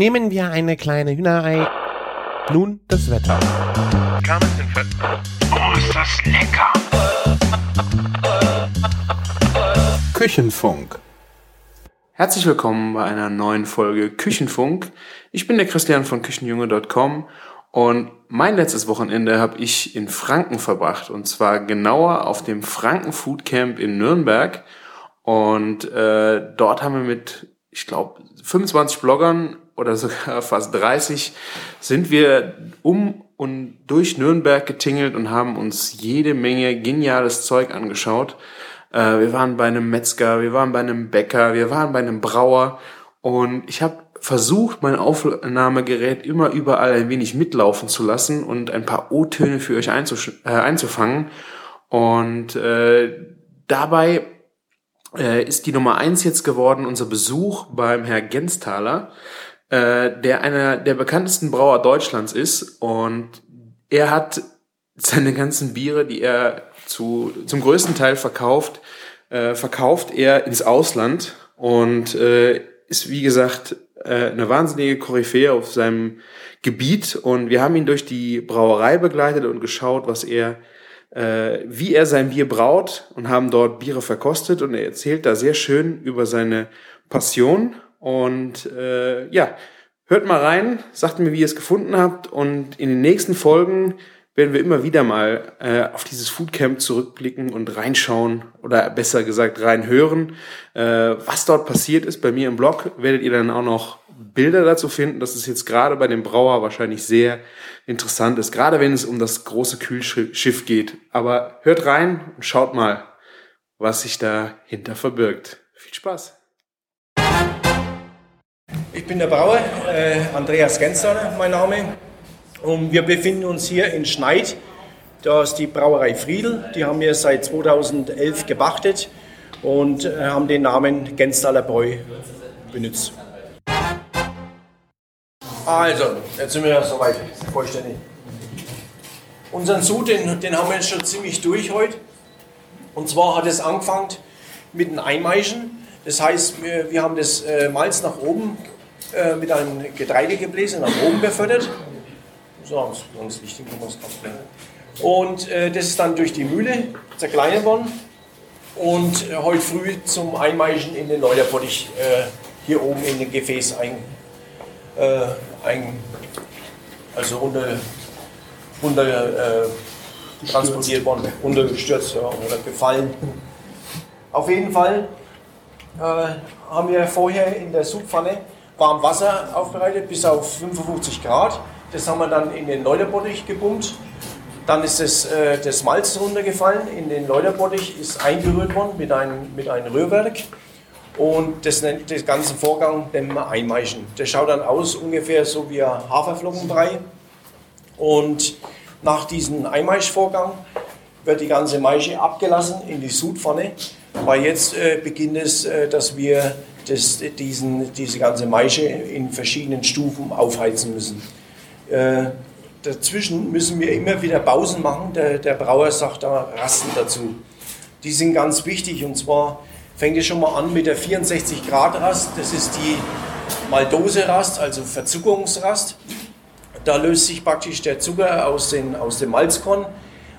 Nehmen wir eine kleine Hühnerei. Nun das Wetter. Oh, ist das lecker! Küchenfunk. Herzlich willkommen bei einer neuen Folge Küchenfunk. Ich bin der Christian von Küchenjunge.com und mein letztes Wochenende habe ich in Franken verbracht und zwar genauer auf dem Franken Food Camp in Nürnberg und äh, dort haben wir mit, ich glaube, 25 Bloggern oder sogar fast 30 sind wir um und durch Nürnberg getingelt und haben uns jede Menge geniales Zeug angeschaut. Äh, wir waren bei einem Metzger, wir waren bei einem Bäcker, wir waren bei einem Brauer und ich habe versucht, mein Aufnahmegerät immer überall ein wenig mitlaufen zu lassen und ein paar O-Töne für euch äh, einzufangen. Und äh, dabei äh, ist die Nummer eins jetzt geworden unser Besuch beim Herr Gensthaler, äh, der einer der bekanntesten Brauer Deutschlands ist. Und er hat seine ganzen Biere, die er zu, zum größten Teil verkauft, äh, verkauft er ins Ausland und äh, ist, wie gesagt, äh, eine wahnsinnige Koryphäe auf seinem Gebiet. Und wir haben ihn durch die Brauerei begleitet und geschaut, was er, äh, wie er sein Bier braut und haben dort Biere verkostet. Und er erzählt da sehr schön über seine Passion. Und äh, ja, hört mal rein, sagt mir, wie ihr es gefunden habt. Und in den nächsten Folgen werden wir immer wieder mal äh, auf dieses Foodcamp zurückblicken und reinschauen oder besser gesagt reinhören. Äh, was dort passiert ist bei mir im Blog, werdet ihr dann auch noch Bilder dazu finden. Das ist jetzt gerade bei dem Brauer wahrscheinlich sehr interessant ist, gerade wenn es um das große Kühlschiff geht. Aber hört rein und schaut mal, was sich dahinter verbirgt. Viel Spaß! Ich bin der Brauer, äh, Andreas Genster, mein Name. Und wir befinden uns hier in Schneid. Da ist die Brauerei Friedel. Die haben wir seit 2011 gepachtet und äh, haben den Namen Genstaler Bräu benutzt. Also, jetzt sind wir soweit vollständig. Unseren Sud, den, den haben wir jetzt schon ziemlich durch heute. Und zwar hat es angefangen mit einem Einmeischen. Das heißt, wir, wir haben das äh, Malz nach oben äh, mit einem Getreidegebläse nach oben befördert so, sonst Licht kann man es Und äh, das ist dann durch die Mühle zerkleinert worden und äh, heute früh zum Einmeischen in den Läuterbottich äh, hier oben in den Gefäß ein, ein also runter, runter äh, transportiert worden, runtergestürzt ja, oder gefallen. Auf jeden Fall äh, haben wir vorher in der Supfpfanne warm Wasser aufbereitet bis auf 55 Grad das haben wir dann in den Läuterbottich gepumpt. Dann ist das, äh, das Malz runtergefallen in den Läuterbottich, ist eingerührt worden mit einem, mit einem Rührwerk. Und das, das ganze Vorgang nennen Einmeischen. Das schaut dann aus ungefähr so wie Haferflockenbrei. Und nach diesem Einmeischvorgang wird die ganze Maische abgelassen in die Sudpfanne. Weil jetzt äh, beginnt es, äh, dass wir das, diesen, diese ganze Maische in verschiedenen Stufen aufheizen müssen. Äh, dazwischen müssen wir immer wieder Pausen machen. Der, der Brauer sagt da Rasten dazu. Die sind ganz wichtig und zwar fängt es schon mal an mit der 64 Grad Rast. Das ist die Maldose-Rast, also Verzuckerungsrast. Da löst sich praktisch der Zucker aus, den, aus dem Malzkorn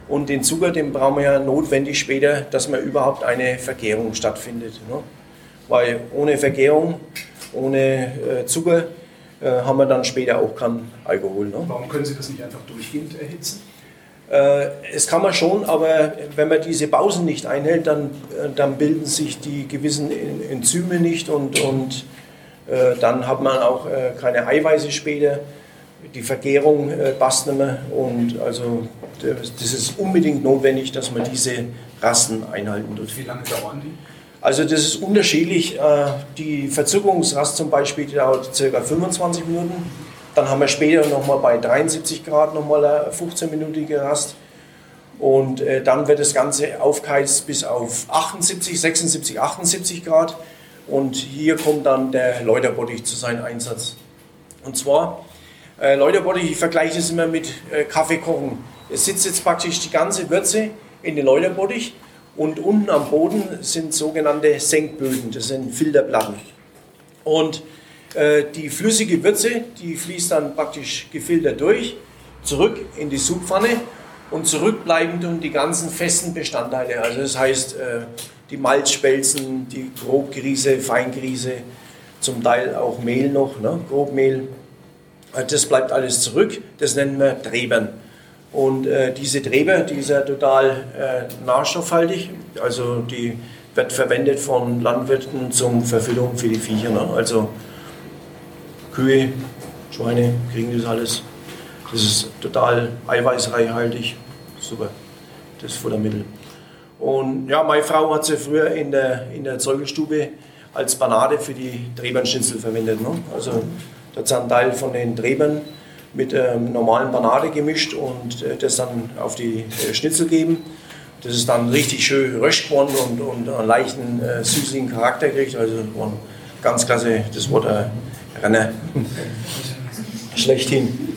und den Zucker, den brauchen wir ja notwendig später, dass man überhaupt eine Vergärung stattfindet. Ne? Weil ohne Vergärung, ohne äh, Zucker äh, haben wir dann später auch keinen Alkohol. Ne? Warum können Sie das nicht einfach durchgehend erhitzen? Äh, es kann man schon, aber wenn man diese Pausen nicht einhält, dann, äh, dann bilden sich die gewissen Enzyme nicht und, und äh, dann hat man auch keine Eiweiße später. Die Vergärung passt nicht mehr und also das ist unbedingt notwendig, dass man diese Rasten einhalten tut. Wie lange dauern die? Also das ist unterschiedlich. Die Verzögerungsrast zum Beispiel dauert ca. 25 Minuten. Dann haben wir später nochmal bei 73 Grad nochmal eine 15-minütige Rast. Und äh, dann wird das Ganze aufgeheizt bis auf 78, 76, 78 Grad. Und hier kommt dann der Läuterbottich zu seinem Einsatz. Und zwar, äh, Läuterbottich, ich vergleiche es immer mit äh, Kaffee kochen. Es sitzt jetzt praktisch die ganze Würze in den Läuterbottich und unten am Boden sind sogenannte Senkböden, das sind Filterplatten. Und die flüssige Würze, die fließt dann praktisch gefiltert durch, zurück in die Subpfanne und zurückbleibend und die ganzen festen Bestandteile. Also das heißt, äh, die Malzspelzen, die Grobgrieße, Feingrieße, zum Teil auch Mehl noch, ne? Grobmehl. Äh, das bleibt alles zurück, das nennen wir Drebern. Und äh, diese Treber, die ist ja total äh, nährstoffhaltig, also die wird verwendet von Landwirten zum Verfütterung für die Viecher. Ne? Also Kühe, Schweine kriegen das alles. Das ist total eiweißreichhaltig. Super, das Futtermittel. Und ja, meine Frau hat sie früher in der, in der Zeugelstube als Banade für die Trebernschnitzel verwendet. Ne? Also da ist ein Teil von den Trebern mit ähm, normalen Banade gemischt und äh, das dann auf die äh, Schnitzel geben. Das ist dann richtig schön rösch geworden und, und einen leichten äh, süßlichen Charakter gekriegt. Also ganz klasse, das Wort Renner. Schlechthin.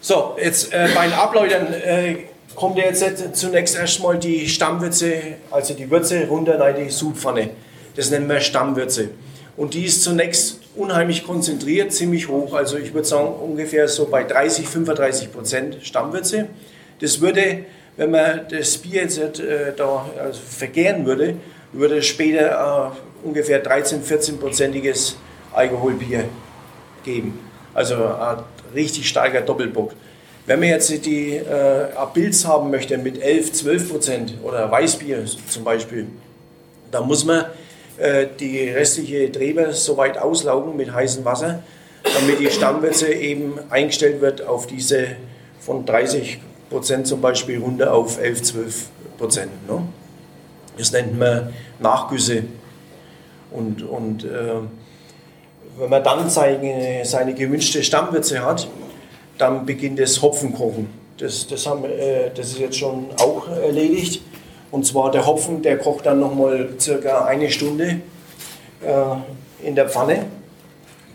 So, jetzt äh, bei den Ableutern äh, kommt jetzt zunächst erstmal die Stammwürze, also die Würze runter in die Sudpfanne. Das nennen wir Stammwürze. Und die ist zunächst unheimlich konzentriert, ziemlich hoch. Also ich würde sagen ungefähr so bei 30, 35 Prozent Stammwürze. Das würde, wenn man das Bier jetzt äh, da also vergären würde, würde später äh, ungefähr 13, 14 prozentiges Alkoholbier geben. Also ein richtig starker Doppelbock. Wenn man jetzt die äh, Pilz haben möchte mit 11, 12 Prozent oder Weißbier zum Beispiel, dann muss man äh, die restliche Treber so weit auslaugen mit heißem Wasser, damit die Stammwürze eben eingestellt wird auf diese von 30 Prozent zum Beispiel runter auf 11, 12 Prozent. Ne? Das nennt man Nachgüsse. Und, und äh, wenn man dann seine, seine gewünschte Stammwürze hat, dann beginnt das Hopfenkochen. Das, das, haben, äh, das ist jetzt schon auch erledigt. Und zwar der Hopfen, der kocht dann nochmal circa eine Stunde äh, in der Pfanne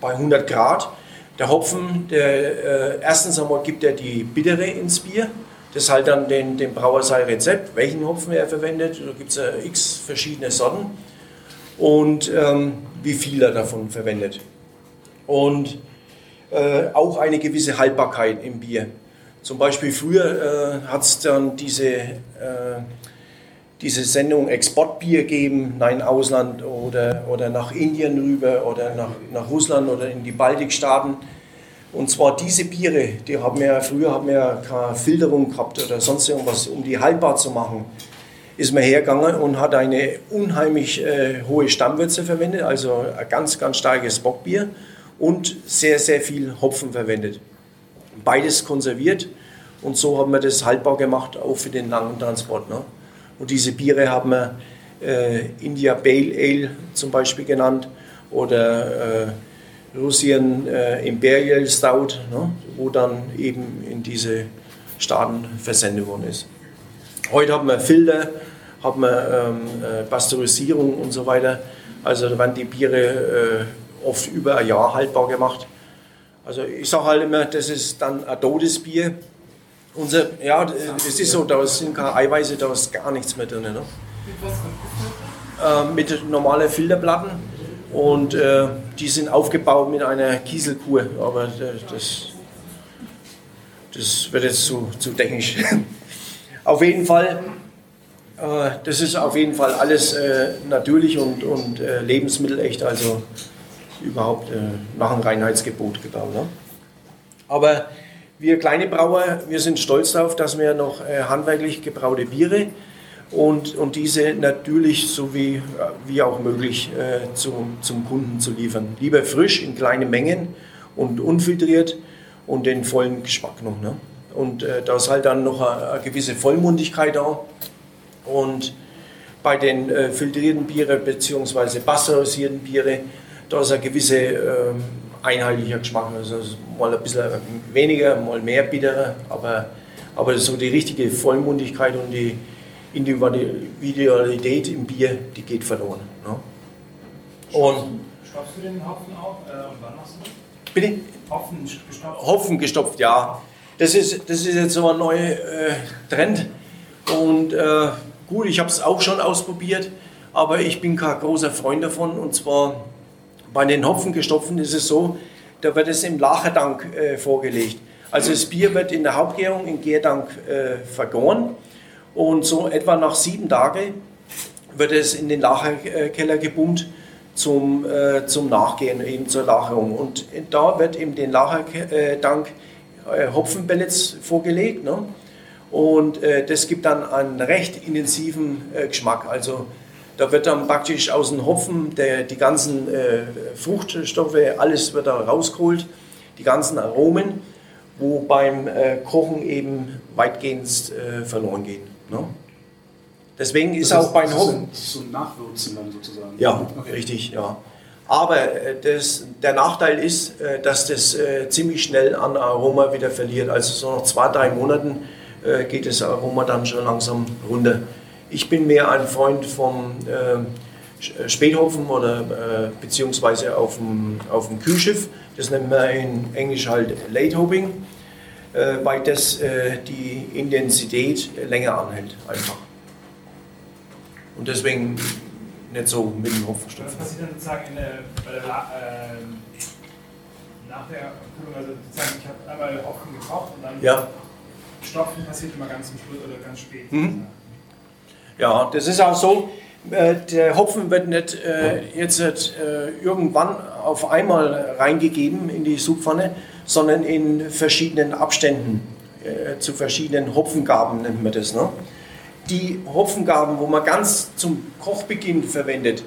bei 100 Grad. Der Hopfen, der, äh, erstens einmal gibt er die Bittere ins Bier. Das halt dann den, den Brauer sein Rezept, welchen Hopfen er verwendet. Da gibt es ja x verschiedene Sorten. Und ähm, wie viel er davon verwendet und äh, auch eine gewisse Haltbarkeit im Bier. Zum Beispiel früher äh, hat es dann diese, äh, diese Sendung Exportbier gegeben, nein, Ausland oder, oder nach Indien rüber oder nach, nach Russland oder in die Baltikstaaten. Und zwar diese Biere, die haben wir früher haben wir keine Filterung gehabt oder sonst irgendwas, um die haltbar zu machen, ist man hergegangen und hat eine unheimlich äh, hohe Stammwürze verwendet, also ein ganz, ganz starkes Bockbier und sehr, sehr viel Hopfen verwendet. Beides konserviert und so haben wir das haltbar gemacht, auch für den langen Transport. Ne? Und diese Biere haben wir äh, India Pale Ale zum Beispiel genannt oder äh, Russian äh, Imperial Stout, ne? wo dann eben in diese Staaten versendet worden ist. Heute haben wir Filter, haben wir ähm, äh, Pasteurisierung und so weiter. Also da werden die Biere äh, oft über ein Jahr haltbar gemacht. Also ich sage halt immer, das ist dann ein totes Bier. Unser, ja, es ist so, da sind keine Eiweiße, da ist gar nichts mehr drin. Ne? Äh, mit normalen Filterplatten und äh, die sind aufgebaut mit einer Kieselkur, aber das, das wird jetzt zu, zu technisch. auf jeden Fall, äh, das ist auf jeden Fall alles äh, natürlich und, und äh, lebensmittelecht, also überhaupt äh, nach dem Reinheitsgebot gebaut. Ne? Aber wir kleine Brauer, wir sind stolz darauf, dass wir noch äh, handwerklich gebraute Biere und, und diese natürlich so wie, wie auch möglich äh, zum, zum Kunden zu liefern. Lieber frisch in kleinen Mengen und unfiltriert und den vollen Geschmack noch. Ne? Und äh, da ist halt dann noch eine, gewisse Vollmundigkeit da. Und bei den äh, filtrierten Biere bzw. pasteurisierten Biere da ist ein gewisser äh, einheitlicher Geschmack. Also mal ein bisschen weniger, mal mehr bitterer, aber, aber so die richtige Vollmundigkeit und die Individualität im Bier, die geht verloren. Ne? Und Stopfst du den Hopfen auch? Äh, und wann machst du das? Bitte? Hopfen gestopft? Hopfen gestopft, ja. Das ist, das ist jetzt so ein neuer äh, Trend. Und äh, gut, ich habe es auch schon ausprobiert, aber ich bin kein großer Freund davon. Und zwar Bei den Hopfengestopften ist es so, da wird es im Lagerdank äh, vorgelegt. Also das Bier wird in der Hauptgärung in Gärdank äh, vergoren und so etwa nach sieben Tagen wird es in den Lagerkeller gebummt zum, äh, zum Nachgehen, eben zur Lagerung. Und da wird eben den Lagerdank äh, Hopfenpellets vorgelegt. Ne? Und äh, das gibt dann einen recht intensiven äh, Geschmack. Also da wird dann praktisch aus dem Hopfen der, die ganzen äh, Fruchtstoffe, alles wird da rausgeholt, die ganzen Aromen, wo beim äh, Kochen eben weitgehend äh, verloren gehen. Ne? Deswegen ist Das auch bei den das Hopfen. ist so ein Nachwürzen dann sozusagen. Ja, Okay. richtig, ja. Aber äh, das, der Nachteil ist, äh, dass das äh, ziemlich schnell an Aroma wieder verliert. Also so nach zwei, drei Monaten geht das Aroma dann schon langsam runter. Ich bin mehr ein Freund vom äh, Sch- Späthopfen oder äh, beziehungsweise auf dem, auf dem Kühlschiff. Das nennt man in Englisch halt Late Hopping, äh, weil das äh, die Intensität länger anhält einfach. Und deswegen nicht so mit dem Hopfenstopfen. Was passiert dann sozusagen in der, bei der La ähm, nach der Abkühlung? Also sozusagen, ich habe einmal Hopfen gekocht und dann Ja. Stopfen passiert immer ganz zum Schluss oder ganz spät. Mhm. Ja, das ist auch so. äh, Der Hopfen wird nicht äh, jetzt äh, irgendwann auf einmal reingegeben in die Subpfanne, sondern in verschiedenen Abständen, zu verschiedenen Hopfengaben nennt man das. Ne? Die Hopfengaben, wo man ganz zum Kochbeginn verwendet,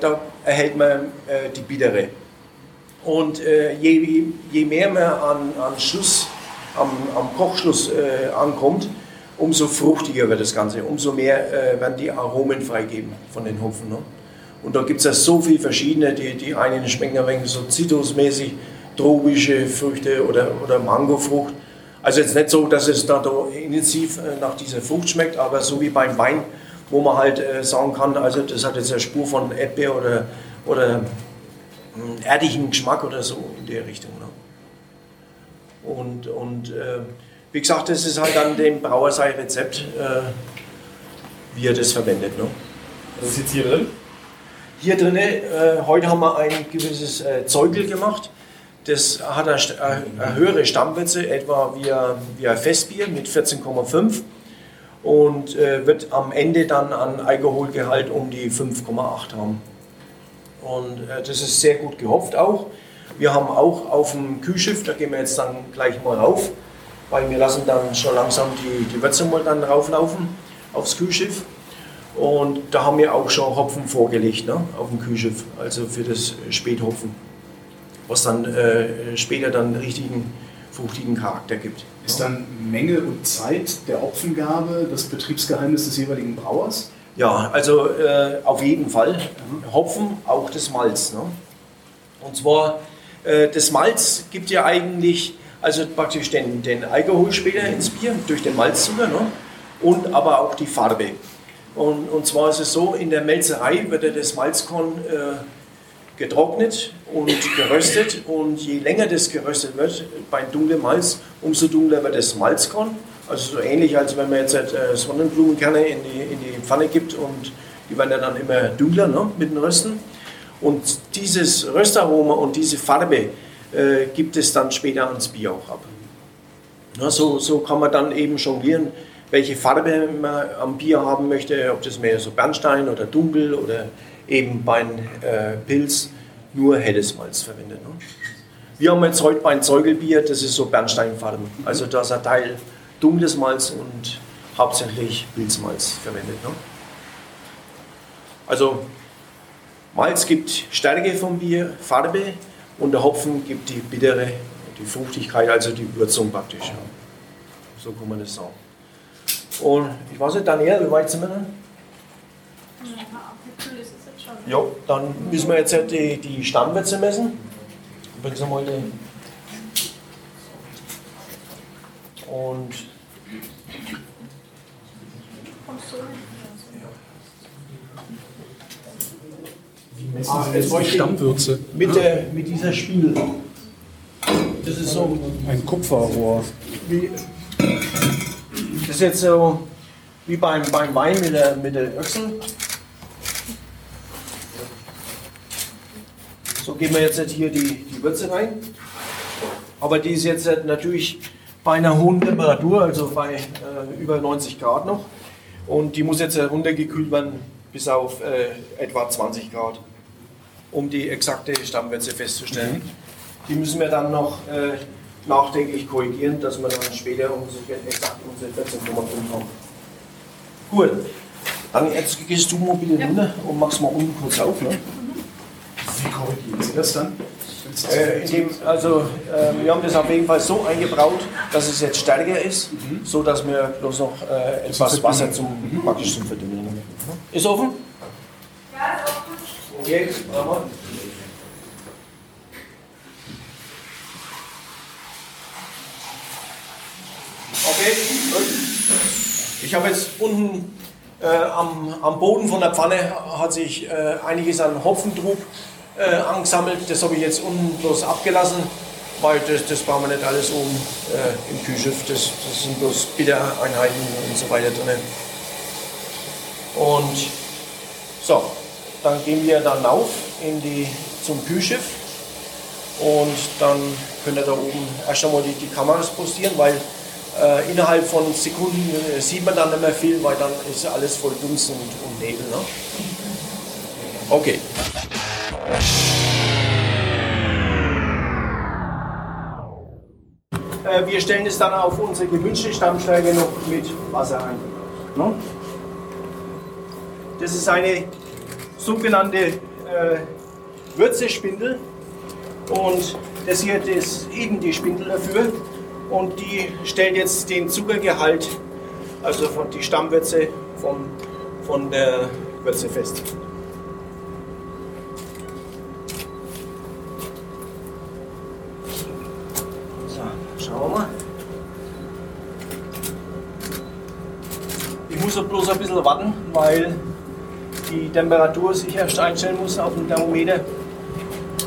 da erhält man die bittere. Und je, je mehr man an, an Schluss, am, am Kochschluss ankommt, umso fruchtiger wird das Ganze, umso mehr äh, werden die Aromen freigeben von den Hopfen. Ne? Und da gibt es ja so viele verschiedene, die, die einen schmecken ein wenig so zitrusmäßig, tropische Früchte oder, oder Mangofrucht. Also jetzt nicht so, dass es da, intensiv äh, nach dieser Frucht schmeckt, aber so wie beim Wein, wo man halt äh, sagen kann, also das hat jetzt eine Spur von Erdbeer oder, oder mh, erdigen Geschmack oder so in der Richtung. Ne? Und, und äh, wie gesagt, das ist halt dann dem Brauer sein Rezept, äh, wie er das verwendet. Ne? Was ist jetzt hier drin? Hier drin, äh, heute haben wir ein gewisses äh, Zeugel gemacht. Das hat eine, äh, eine höhere Stammwürze, etwa wie ein, wie ein Festbier mit 14,5 und äh, wird am Ende dann an Alkoholgehalt um die 5,8 haben. Und äh, das ist sehr gut gehopft auch. Wir haben auch auf dem Kühlschiff, da gehen wir jetzt dann gleich mal rauf, weil wir lassen dann schon langsam die, die Würze mal dann rauflaufen aufs Kühlschiff. Und da haben wir auch schon Hopfen vorgelegt ne, auf dem Kühlschiff, also für das Späthopfen, was dann äh, später dann richtigen fruchtigen Charakter gibt. Ist dann Menge und Zeit der Hopfengabe das Betriebsgeheimnis des jeweiligen Brauers? Ja, also äh, auf jeden Fall. Hopfen, auch das Malz. Ne? Und zwar, äh, das Malz gibt ja eigentlich, also praktisch den, den Alkohol später ins Bier durch den Malzzucker ne? und aber auch die Farbe. Und, und zwar ist es so, in der Melzerei wird das Malzkorn äh, getrocknet und geröstet und je länger das geröstet wird, bei dunklem Malz, umso dunkler wird das Malzkorn. Also so ähnlich, als wenn man jetzt äh, Sonnenblumenkerne in die, in die Pfanne gibt und die werden dann immer dunkler ne, mit dem Rösten. Und dieses Röstaroma und diese Farbe äh, gibt es dann später ans Bier auch ab. Na, so, so kann man dann eben jonglieren, welche Farbe man am Bier haben möchte, ob das mehr so Bernstein oder dunkel oder eben beim äh, Pilz nur helles Malz verwendet. Ne? Wir haben jetzt heute beim Zeugelbier, das ist so Bernsteinfarben. Also da ist ein Teil dunkles Malz und hauptsächlich Pilzmalz verwendet. Ne? Also Malz gibt Stärke vom Bier, Farbe und der Hopfen gibt die bittere, die Fruchtigkeit, also die Würzung praktisch. So kann man das sagen. Und ich weiß nicht, Daniel, wie weit sind wir denn? Ja, dann müssen wir jetzt die, die Stammwürze messen. Und Kommst du Ah, jetzt ich Stammwürze. mit, der, mit dieser Spiel. Das ist so Ein Kupferrohr. wie. Das ist jetzt so wie beim, beim Wein mit der, mit der Öchsel. So geben wir jetzt hier die, die Würze rein. Aber die ist jetzt natürlich bei einer hohen Temperatur, also bei äh, über 90 Grad noch. Und die muss jetzt runtergekühlt werden bis auf äh, etwa 20 Grad, um die exakte Stammwürze festzustellen. Die müssen wir dann noch äh, nachträglich korrigieren, dass wir dann später unsere, exakt unsere 14,5 haben. Gut, dann jetzt gehst du mal bitte runter und machst mal unten kurz auf. Ne? Wie korrigieren Sie das dann? Äh, dem, also äh, wir haben das auf jeden Fall so eingebraut, dass es jetzt stärker ist, so dass wir bloß noch äh, etwas Wasser zum praktisch zum Verdünnen haben. Ist offen? Okay, warte Okay, gut. Ich habe jetzt unten äh, am, am Boden von der Pfanne hat sich äh, einiges an Hopfentrub äh, angesammelt. Das habe ich jetzt unten bloß abgelassen, weil das, das brauchen wir nicht alles oben äh, im Kühlschiff. Das, das sind bloß Bittereinheiten und so weiter drin. Und so, dann gehen wir dann auf in die, zum Kühlschiff und dann könnt ihr da oben erst einmal die, die Kameras postieren, weil äh, innerhalb von Sekunden äh, sieht man dann nicht mehr viel, weil dann ist alles voll Dunst und, und Nebel. Ne? Okay. Äh, wir stellen es dann auf unsere gewünschte Stammstärke noch mit Wasser ein. Ne? Das ist eine sogenannte äh, Würzespindel und das hier ist eben die Spindel dafür und die stellt jetzt den Zuckergehalt, also von die Stammwürze von, von der Würze fest. So, schauen wir mal. Ich muss bloß ein bisschen warten, weil die Temperatur sich erst einstellen muss auf dem Thermometer,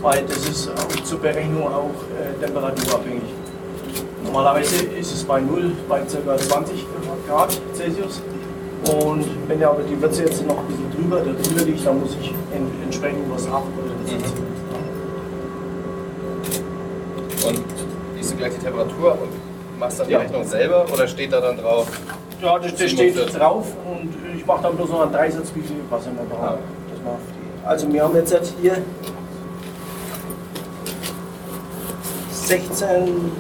weil das ist auch zur Berechnung auch äh, temperaturabhängig. Normalerweise ist es bei 0 bei ca. 20 Grad Celsius. Und wenn ja aber die Würze jetzt noch ein bisschen drüber, drüber liegt, dann muss ich en entsprechend was ab oder setzen. Und liest du gleich die Temperatur und machst dann die Ja. Rechnung selber oder steht da dann drauf? Ja, das, das steht 47. drauf ich mache dann bloß noch einen Dreisatz, wie viel Wasser wir brauchen. Ah. Das macht. Also wir haben jetzt halt hier 16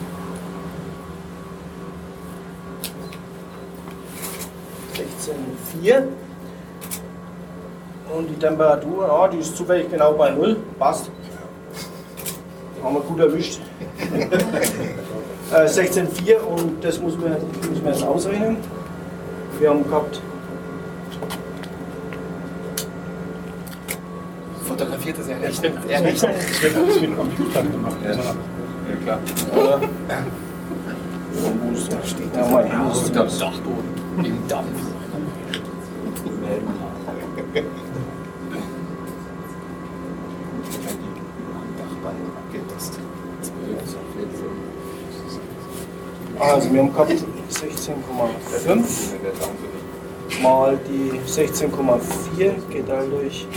16,4 und die Temperatur, ja, die ist zufällig genau bei 0, passt. Haben wir gut erwischt. äh, 16,4 und das muss man, muss man jetzt ausrechnen. Wir haben gehabt Fotografiert ist ja echt. Er rechnet. Das wird alles mit dem Computer gemacht. Ja, ja klar. Da steht da mal Haus. Unterm Dachboden. Im Dampf. Also wir haben gehabt 16,5 mal die 16,4 geteilt durch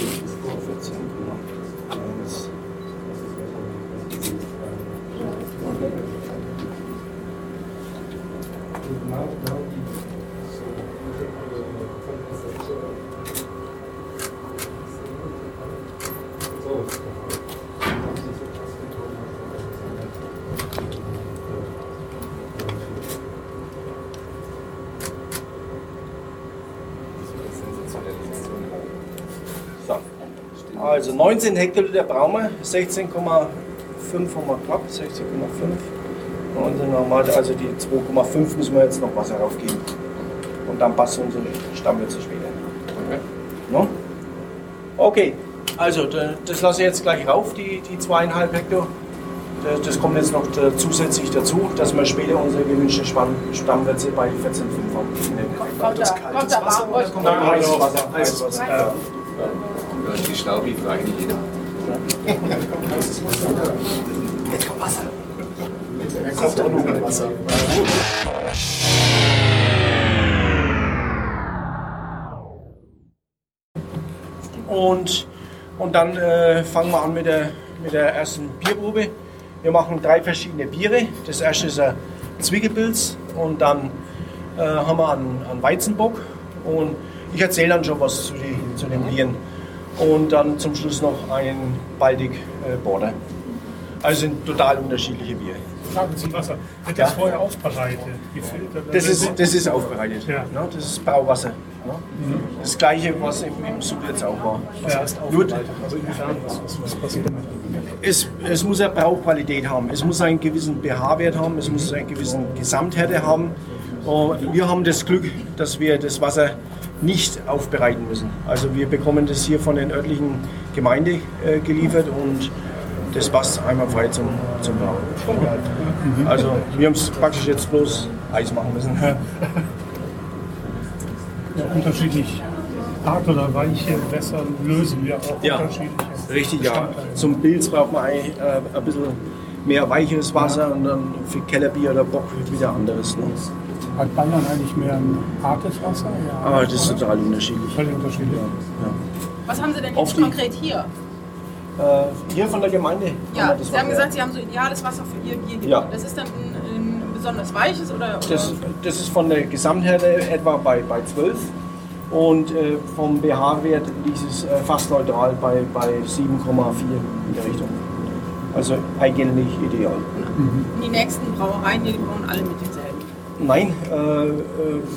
Also 19 Hektoliter wir, 16,5 haben wir gehabt, 16,5. 19 normal, also die 2,5 müssen wir jetzt noch Wasser raufgeben. Und dann passt unsere Stammwürze später. Okay. No? Okay, also da- das lasse ich jetzt gleich rauf, die, die zweieinhalb Hektar. Das, das kommt jetzt noch da- zusätzlich dazu, dass wir später unsere gewünschte Stamm, Stammwürze bei 14,5 haben. Kommt da, kommt da warm oder kommt Nein, da heißes Wasser. Heißes Wasser. Ja. Die Schlaubi fragen nicht jeder. Kocht auch noch mit Wasser. Und, und dann äh, fangen wir an mit der, mit der ersten Bierprobe. Wir machen drei verschiedene Biere. Das erste ist ein Zwiegelpilz und dann äh, haben wir einen, einen Weizenbock und ich erzähle dann schon was zu, die, zu den Bieren. Und dann zum Schluss noch einen Baltic äh, Border. Also sind total unterschiedliche Biere. Fragen zum Wasser. Wird Ja. das vorher aufbereitet? Gefiltert? Das ist, das ist aufbereitet. Ja. Ne? Das ist Brauwasser. Ne? Das gleiche, was im, im Sud jetzt auch war. ja, ist Nur, aufbereitet. Also inwiefern, was, was, was passiert damit? es, es muss eine Brauqualität haben. Es muss einen gewissen pH-Wert haben. Es muss einen gewissen Gesamthärte haben. Und wir haben das Glück, dass wir das Wasser nicht aufbereiten müssen. Also wir bekommen das hier von den örtlichen Gemeinde äh, geliefert und das passt einwandfrei zum, zum Brau. Also wir haben es praktisch jetzt bloß Eis machen müssen. Ja, unterschiedlich hart oder weiche Wässer lösen ja auch Ja. unterschiedliche. Richtig, ja. Zum Pilz braucht man ein, äh, ein bisschen mehr weicheres Wasser und dann für Kellerbier oder Bock wieder anderes. Ne? Hat Bayern eigentlich mehr ein hartes Wasser? Ja. Aber das ist total unterschiedlich. Völlig unterschiedlich. Was haben Sie denn jetzt konkret hier? Äh, hier von der Gemeinde. Ja, das Sie haben gesagt, Sie haben so ideales Wasser für Ihr Bier. Ja. Das ist dann ein, ein besonders weiches oder? das, oder? das ist von der Gesamthärte etwa bei, bei 12 und äh, vom pH-Wert liegt es äh, fast neutral bei, bei 7,4 in der Richtung. Also eigentlich ideal. Die nächsten Brauereien, die brauen alle mit demselben. Nein, äh, äh,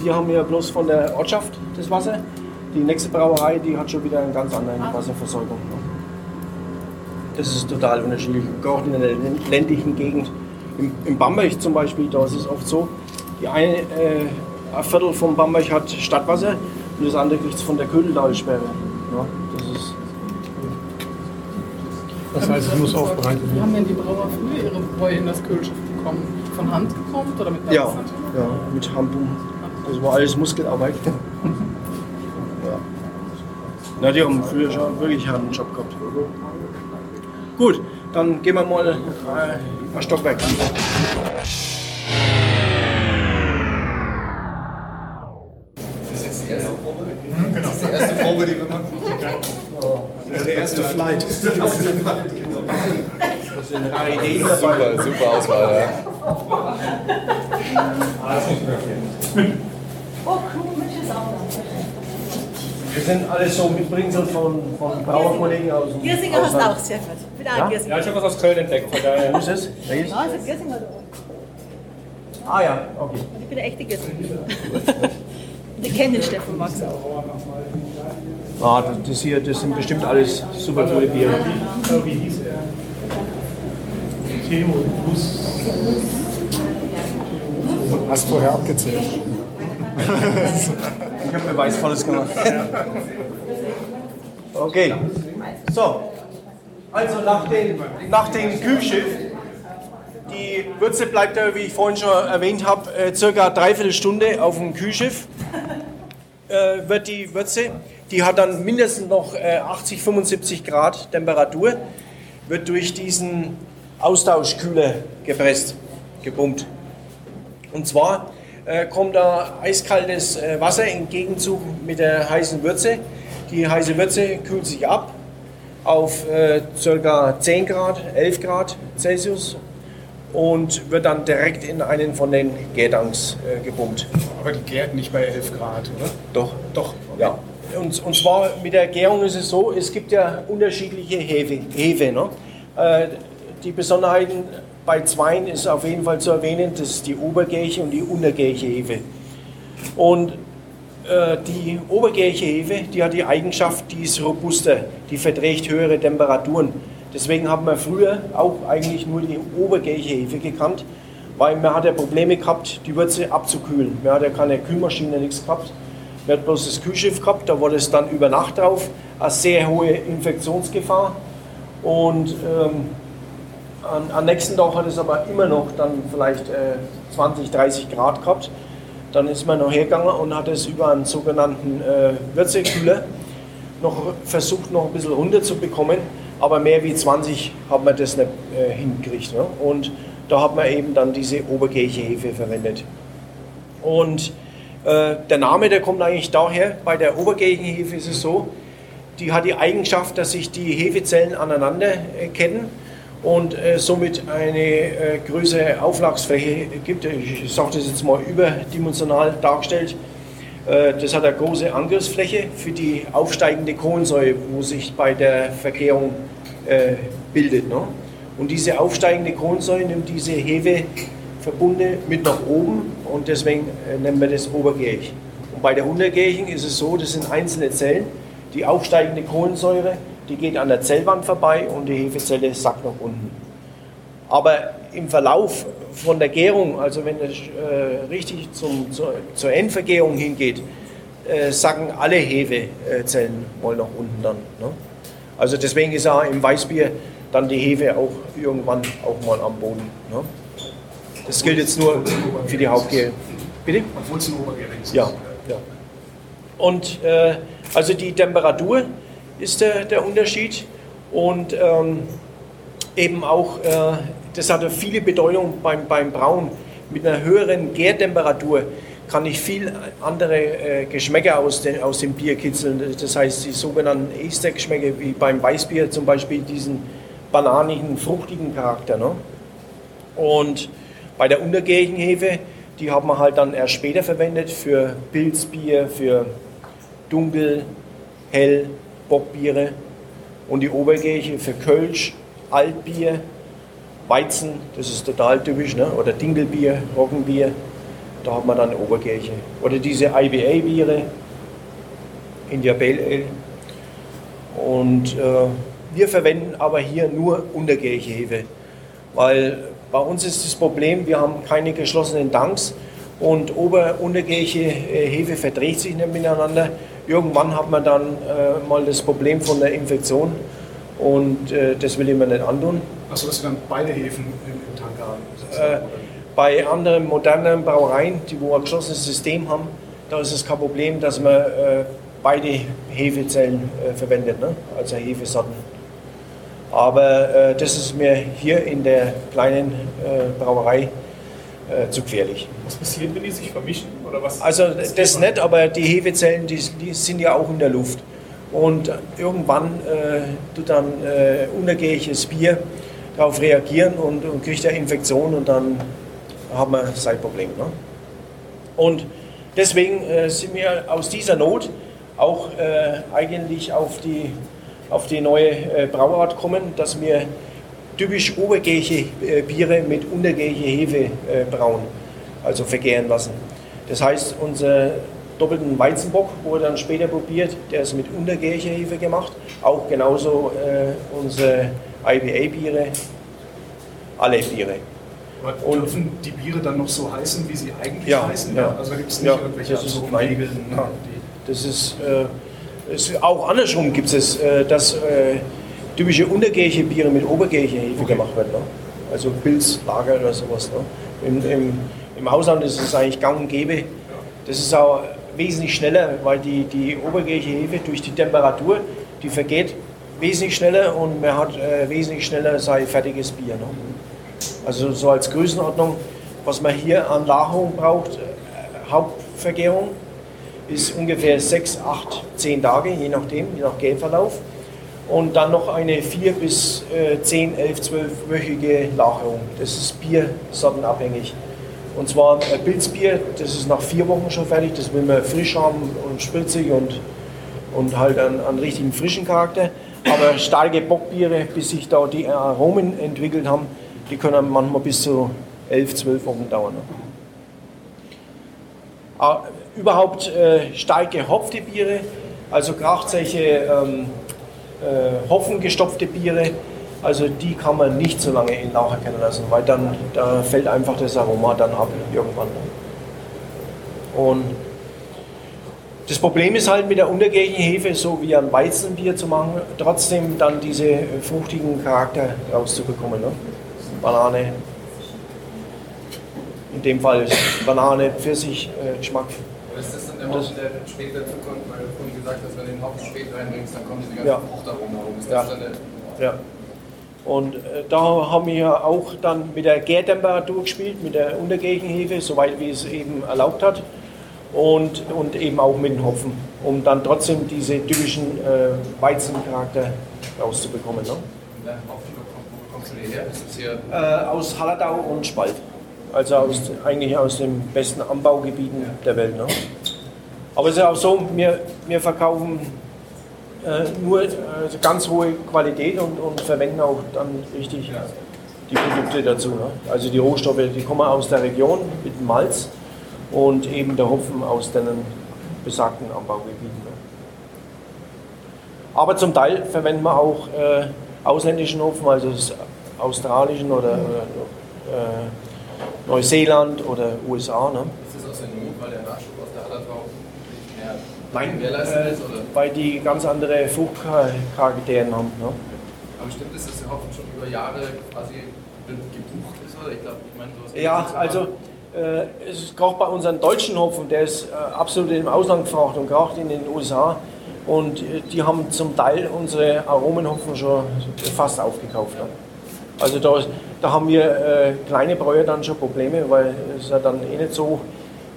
wir haben ja bloß von der Ortschaft das Wasser. Die nächste Brauerei, die hat schon wieder eine ganz andere Wasserversorgung. Das ist total unterschiedlich. Auch in der ländlichen Gegend. Im, im Bamberg zum Beispiel, da ist es oft so, die eine, äh, ein Viertel von Bamberg hat Stadtwasser und das andere kriegt es von der Ködeldalsperre. Ja, das ist Das heißt, es muss aufbereitet Wie werden. haben denn die Brauer früher ihre Bräu in das Kühlschiff bekommen? Von Hand gepumpt oder mit ja, ja, mit Handpumpen. Das war alles Muskelarbeit. ja. Na, die haben früher schon wirklich einen harten Job gehabt. Gut, dann gehen wir mal äh, ein Stockwerk. Der erste Flight. Super, super Auswahl, ja. Wir sind alles so Mitbringsel von, von Brauerkollegen aus dem Giersinger hast du Ausland. auch, sehr gut. Giersinger. Ja, ich habe was aus Köln entdeckt. Von daher. Wo ist es? Welches? Ah, ist ein Giersinger da. Ah ja, okay. Ich bin der echte Giersinger. Die kennen den Steffen Max auch. Ah, das- hier, das sind bestimmt alles super coole Biere. Wie hieß er? Theo Bus. Hast vorher abgezählt. Ich habe beweisvolles gemacht. Okay. So. Also nach dem, nach dem Kühlschiff. Die Würze bleibt ja, wie ich vorhin schon erwähnt habe, äh, circa dreiviertel Stunde auf dem Kühlschiff. Äh, wird die Würze, die hat dann mindestens noch äh, 80, 75 Grad Temperatur, wird durch diesen Austauschkühler gepresst, gepumpt. Und zwar äh, kommt da eiskaltes äh, Wasser im Gegenzug mit der heißen Würze. Die heiße Würze kühlt sich ab auf äh, ca. 10 Grad, 11 Grad Celsius und wird dann direkt in einen von den Gärtanks äh, gepumpt. Aber die gärt nicht bei 11 Grad, oder? Doch, doch, ja. Und, und zwar mit der Gärung ist es so, es gibt ja unterschiedliche Hefe. Hefe ne? äh, die Besonderheiten bei Zweien ist auf jeden Fall zu erwähnen, das ist die Obergärche und die Untergärche Hefe. Und die Obergärche Hefe, die hat die Eigenschaft, die ist robuster, die verträgt höhere Temperaturen. Deswegen haben wir früher auch eigentlich nur die Obergärche Hefe gekannt, weil man hat ja Probleme gehabt, die Würze abzukühlen. Man hat ja keine Kühlmaschine, nichts gehabt. Man hat bloß das Kühlschiff gehabt, da war das dann über Nacht drauf, eine sehr hohe Infektionsgefahr. Und ähm, am, am nächsten Tag hat es aber immer noch dann vielleicht äh, 20, 30 Grad gehabt. Dann ist man noch hergegangen und hat es über einen sogenannten äh, Würzekühler noch versucht, noch ein bisschen runterzubekommen. Aber mehr wie 20 hat man das nicht äh, hingekriegt. Ne? Und da hat man eben dann diese Obergärche-Hefe verwendet. Und äh, der Name, der kommt eigentlich daher, bei der Obergärchenhefe ist es so, die hat die Eigenschaft, dass sich die Hefezellen aneinander äh, ketten und äh, somit eine äh, größere Auflagsfläche gibt. Ich sage das jetzt mal überdimensional dargestellt. Äh, das hat eine große Angriffsfläche für die aufsteigende Kohlensäure, wo sich bei der Verkehrung äh, bildet. Ne? Und diese aufsteigende Kohlensäure nimmt diese Hefeverbunde mit nach oben und deswegen äh, nennen wir das obergärig. Und bei der untergärigen ist es so, das sind einzelne Zellen. Die aufsteigende Kohlensäure, die geht an der Zellwand vorbei und die Hefezelle sackt nach unten. Aber im Verlauf von der Gärung, also wenn es äh, richtig zum, zur, zur Endvergärung hingeht, äh, sacken alle Hefezellen mal nach unten dann. Ne? Also deswegen ist auch im Weißbier dann die Hefe auch irgendwann auch mal am Boden. Ne? Das gilt jetzt nur für die Hauptgäre. Bitte? Obwohl es ein obergärig ist. Ja, ja. Und äh, also die Temperatur ist der, der Unterschied und ähm, eben auch, äh, das hat viele Bedeutung beim, beim Brauen. Mit einer höheren Gärtemperatur kann ich viel andere äh, Geschmäcker aus, den, aus dem Bier kitzeln. Das heißt, die sogenannten Ester-Geschmäcker, wie beim Weißbier zum Beispiel diesen bananigen, fruchtigen Charakter. Ne? Und bei der untergärigen Hefe, die haben wir halt dann erst später verwendet für Pilzbier, für Dunkel, Hell, Bockbiere und die obergärige für Kölsch, Altbier, Weizen, das ist total typisch, ne? oder Dinkelbier, Roggenbier, da hat man dann Obergärige. Oder diese IBA-Biere, India Pale Ale. Und äh, wir verwenden aber hier nur untergärige Hefe, weil bei uns ist das Problem, wir haben keine geschlossenen Tanks und ober- und untergärige äh, Hefe verträgt sich nicht miteinander. Irgendwann hat man dann äh, mal das Problem von der Infektion und äh, das will ich mir nicht antun. Achso, dass wir dann beide Hefen im, Tank haben. Äh, bei anderen modernen Brauereien, die wo ein geschlossenes System haben, da ist es kein Problem, dass man äh, beide Hefezellen äh, verwendet, ne? also Hefesorten. Aber äh, das ist mir hier in der kleinen Brauerei zu gefährlich. Was passiert, wenn die sich vermischen? Oder was? Also das nicht, aber die Hefezellen, die, die sind ja auch in der Luft. Und irgendwann äh, tut dann äh, unergäriges Bier darauf reagieren und, und kriegt eine Infektion und dann haben wir sein Problem. Ne? Und deswegen äh, sind wir aus dieser Not auch äh, eigentlich auf die, auf die neue äh, Brauart kommen, dass wir typisch obergärige äh, Biere mit untergäriger Hefe äh, brauen, also vergären lassen. Das heißt, unser doppelten Weizenbock wurde dann später probiert, der ist mit untergäriger Hefe gemacht. Auch genauso äh, unsere IBA-Biere, alle Biere. Aber Und- dürfen die Biere dann noch so heißen, wie sie eigentlich Ja, heißen? ja. Also gibt es nicht Ja, irgendwelche das so Regeln. Das ist, äh, ist auch andersrum gibt es, äh, dass äh, typische untergärige Biere mit obergäriger Hefe gemacht werden. Ne? Also Pilz, Lager oder sowas. Ne? Im, im, Im Ausland ist es eigentlich gang und gäbe. Das ist auch wesentlich schneller, weil die, die obergärige Hefe durch die Temperatur, die vergeht wesentlich schneller und man hat äh, wesentlich schneller sein fertiges Bier. Ne? Also so als Größenordnung, was man hier an Lagerung braucht, äh, Hauptvergärung, ist ungefähr 6, 8, 10 Tage, je nachdem, je nach Gärverlauf. Und dann noch eine 4 bis äh, 10, 11, 12-wöchige Lagerung. Das ist biersortenabhängig. Und zwar ein Pilzbier, das ist nach vier Wochen schon fertig, das will man frisch haben und spritzig und, und halt einen, einen richtigen frischen Charakter. Aber starke Bockbiere, bis sich da die Aromen entwickelt haben, die können manchmal bis zu 11, 12 Wochen dauern. Ah, Überhaupt äh, stark gehopfte Biere, also solche ähm, äh, hopfengestopfte Biere, also die kann man nicht so lange in Lager kennen lassen, weil dann da fällt einfach das Aroma dann ab irgendwann. Und das Problem ist halt mit der untergärigen Hefe, so wie ein Weizenbier zu machen, trotzdem dann diese fruchtigen Charakter rauszubekommen. Ne? Banane, in dem Fall Banane, Pfirsich, äh, Geschmack. Aber ist das dann Das- in der spät dazu kommt, weil du vorhin gesagt hast, wenn du den Hopfen spät reinbringst, dann kommen diese ganzen Ja. Fruchtaromen herum. Ist Ja. das dann der, Ja. Und äh, da haben wir auch dann mit der Gärtemperatur gespielt, mit der untergärigen Hefe, soweit wie es eben erlaubt hat. und, und eben auch mit dem Hopfen, um dann trotzdem diese typischen äh, Weizencharakter rauszubekommen. Ne? Und dann Hopfen, wo kommst du denn her? Ist das hier Äh, aus Hallertau und Spalt. Also aus, eigentlich aus den besten Anbaugebieten der Welt. Ne? Aber es ist auch so, wir, wir verkaufen nur also ganz hohe Qualität und, und verwenden auch dann richtig die Produkte dazu. Ne? Also die Rohstoffe, die kommen aus der Region mit dem Malz und eben der Hopfen aus den besagten Anbaugebieten. Ne? Aber zum Teil verwenden wir auch äh, ausländischen Hopfen, also australischen oder, oder äh, Neuseeland oder USA. Ne? ist das aus der Not, weil der Nachschub aus der Hallertau nicht mehr Nein, äh, ist? Weil die ganz andere Fruchtcharaktere haben. Ne? Aber stimmt es, dass der Hopfen schon über Jahre quasi gebucht ist? Oder? Ich glaube, ich meine, sowas Ja, also äh, es ist gerade bei unserem deutschen Hopfen, der ist äh, absolut im Ausland gefragt und gerade in den USA. Und äh, die haben zum Teil unsere Aromenhopfen schon fast aufgekauft. Ne? Also da, da haben wir kleine Bräuer dann schon Probleme, weil es ist ja dann eh nicht so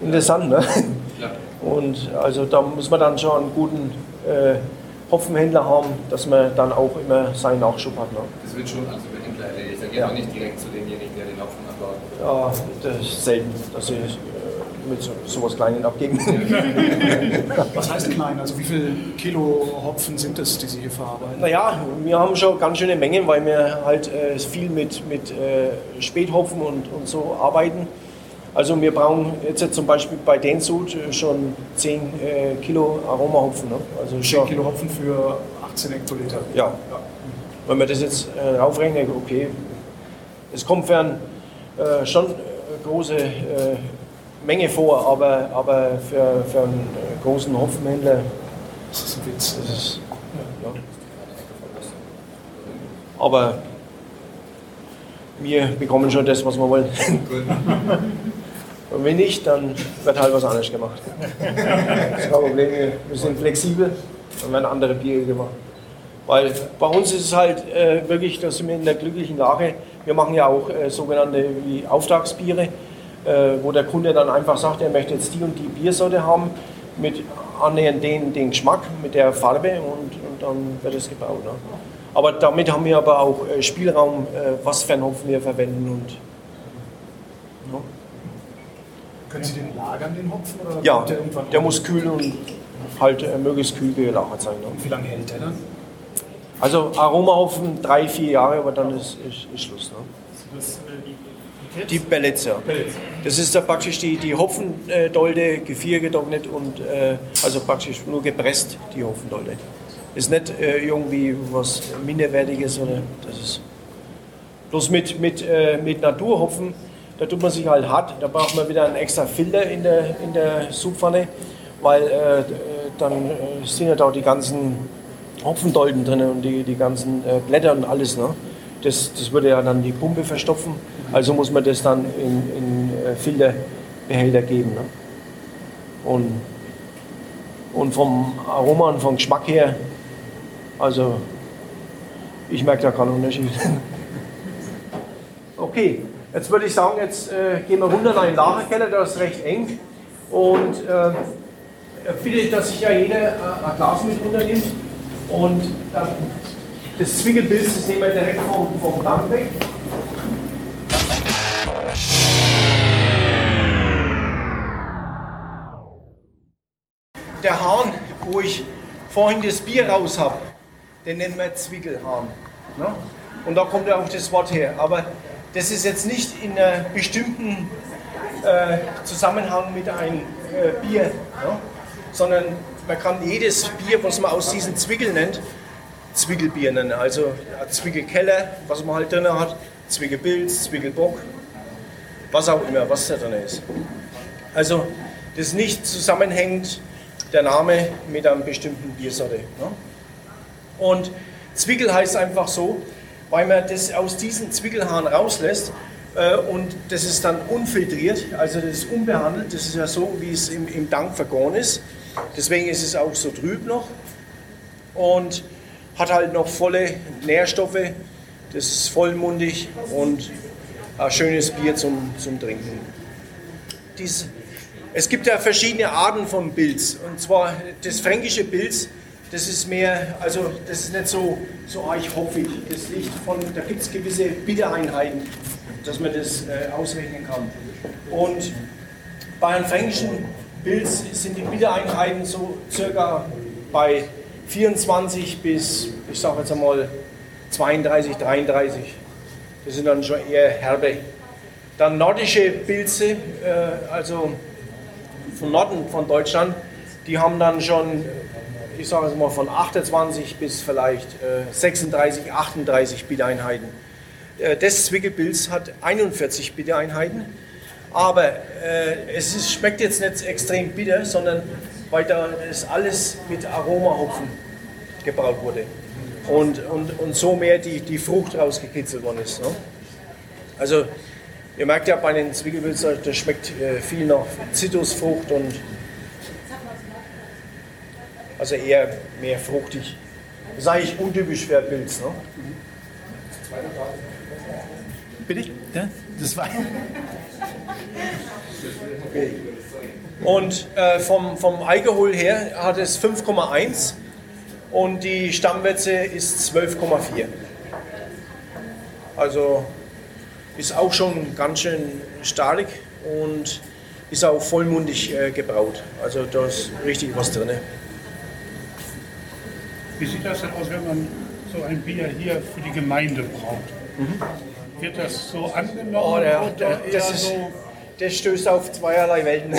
interessant. Ne? Klar. Und also da muss man dann schon einen guten äh, Hopfenhändler haben, dass man dann auch immer seinen Nachschub hat. Ne? Das wird schon alles über Händler erledigt. Da geht Ja. man nicht direkt zu demjenigen, der den Hopfen anbaut. Ja, das ist selten, dass sie äh, mit so, sowas Kleinen abgeben. Was heißt klein? Also wie viel Kilo Hopfen sind es, die Sie hier verarbeiten? Naja, wir haben schon ganz schöne Mengen, weil wir halt äh, viel mit, mit äh, Späthopfen und, und so arbeiten. Also wir brauchen jetzt zum Beispiel bei Densud schon 10 äh, Kilo Aromahopfen. Ne? Also 10 schon, Kilo Hopfen für 18 Hektoliter. Ja. Wenn wir das jetzt äh, raufrechnen, okay, es kommt für einen äh, schon äh, große äh, Menge vor, aber, aber für, für einen äh, großen Hopfenhändler Das ist ein Witz. das ist ja. Aber wir bekommen schon das, was wir wollen. Und wenn nicht, dann wird halt was anderes gemacht. Das ist kein Problem, wir- sind flexibel, dann werden andere Biere gemacht. Weil bei uns ist es halt äh, wirklich, da sind wir in der glücklichen Lage. Wir machen ja auch äh, sogenannte wie Auftragsbiere, äh, wo der Kunde dann einfach sagt, er möchte jetzt die und die Biersorte haben mit annähernd den, den Geschmack, mit der Farbe und, und dann wird es gebaut. Ne? Aber damit haben wir aber auch äh, Spielraum, äh, was für einen Hopfen wir verwenden. Und, ne? Können Sie den lagern, den Hopfen? Oder Ja, der, der muss kühl und halt äh, möglichst kühl gelagert sein. Ne? Wie lange hält der dann? Also Aromahopfen drei, vier Jahre, aber dann ist, ist, ist Schluss. Ne? Das, äh, die, Die Pellets, ja. Pellets. Das ist da praktisch die, die Hopfendolde, Gefrier getrocknet und äh, also praktisch nur gepresst, die Hopfendolde. Ist nicht äh, irgendwie was Minderwertiges oder das ist. Bloß mit, mit, äh, mit Naturhopfen, da tut man sich halt hart, da braucht man wieder einen extra Filter in der, in der Supfpfanne, weil äh, dann äh, sind ja da die ganzen Hopfendolden drin und die, die ganzen äh, Blätter und alles. Ne? Das, das würde ja dann die Pumpe verstopfen, also muss man das dann in, in äh, Filterbehälter geben. Ne? Und, und vom Aroma und vom Geschmack her, also ich merke da keinen Unterschied. Okay, jetzt würde ich sagen, jetzt äh, gehen wir runter in den Lagerkeller, da ist recht eng. Und äh, bitte, dass sich ja jeder äh, ein Glas mit runternimmt. Und dann das Zwickelpilz, das nehmen wir direkt vom, vom Damm weg. Der Hahn, wo ich vorhin das Bier raus habe, den nennen wir Zwickelhahn. Ne? Und da kommt ja auch das Wort her. Aber das ist jetzt nicht in einem bestimmten äh, Zusammenhang mit einem äh, Bier, ne? sondern man kann jedes Bier, was man aus diesen Zwickeln nennt, Zwickelbier nennen. Also Zwickelkeller, was man halt drin hat, Zwickelpilz, Zwickelbock, was auch immer, was da drin ist. Also das nicht zusammenhängt der Name mit einem bestimmten Biersorte. Ne? Und Zwickel heißt einfach so, weil man das aus diesen Zwickelhahn rauslässt äh, und das ist dann unfiltriert, also das ist unbehandelt, das ist ja so, wie es im, im Dank vergoren ist. Deswegen ist es auch so trüb noch und hat halt noch volle Nährstoffe, das ist vollmundig und ein schönes Bier zum, zum Trinken. Dies, Es gibt ja verschiedene Arten von Pilz. Und zwar das fränkische Pilz, das ist mehr, also das ist nicht so, so arg. Das liegt von, da gibt es gewisse Bittereinheiten, dass man das äh, ausrechnen kann. Und bei einem fränkischen Pilz sind die Bittereinheiten so circa bei 24 bis, ich sage jetzt einmal, 32, 33. Das sind dann schon eher herbe. Dann nordische Pilze, äh, also von Norden von Deutschland, die haben dann schon, ich sage es mal, von 28 bis vielleicht äh, 36, 38 Bittereinheiten. Äh, das Zwickelpilz hat 41 Bittereinheiten, aber äh, es ist, schmeckt jetzt nicht extrem bitter, sondern weil da das alles mit Aromahopfen gebraut wurde und, und, und so mehr die, die Frucht rausgekitzelt worden ist. Ne? Also ihr merkt ja bei den Zwickelpilzen, da schmeckt äh, viel nach Zitrusfrucht und also eher mehr fruchtig. Das ist eigentlich untypisch für Pilz. Ne? Bitte? Ja, das war. Okay. Und äh, vom, vom Alkohol her hat es 5,1 und die Stammwürze ist 12,4. Also ist auch schon ganz schön stark und ist auch vollmundig äh, gebraut. Also da ist richtig was drin. Wie sieht das denn aus, wenn man so ein Bier hier für die Gemeinde braucht? Wird das so angenommen? Oh, der, oder der, eher das, ist, so, das stößt auf zweierlei Welten.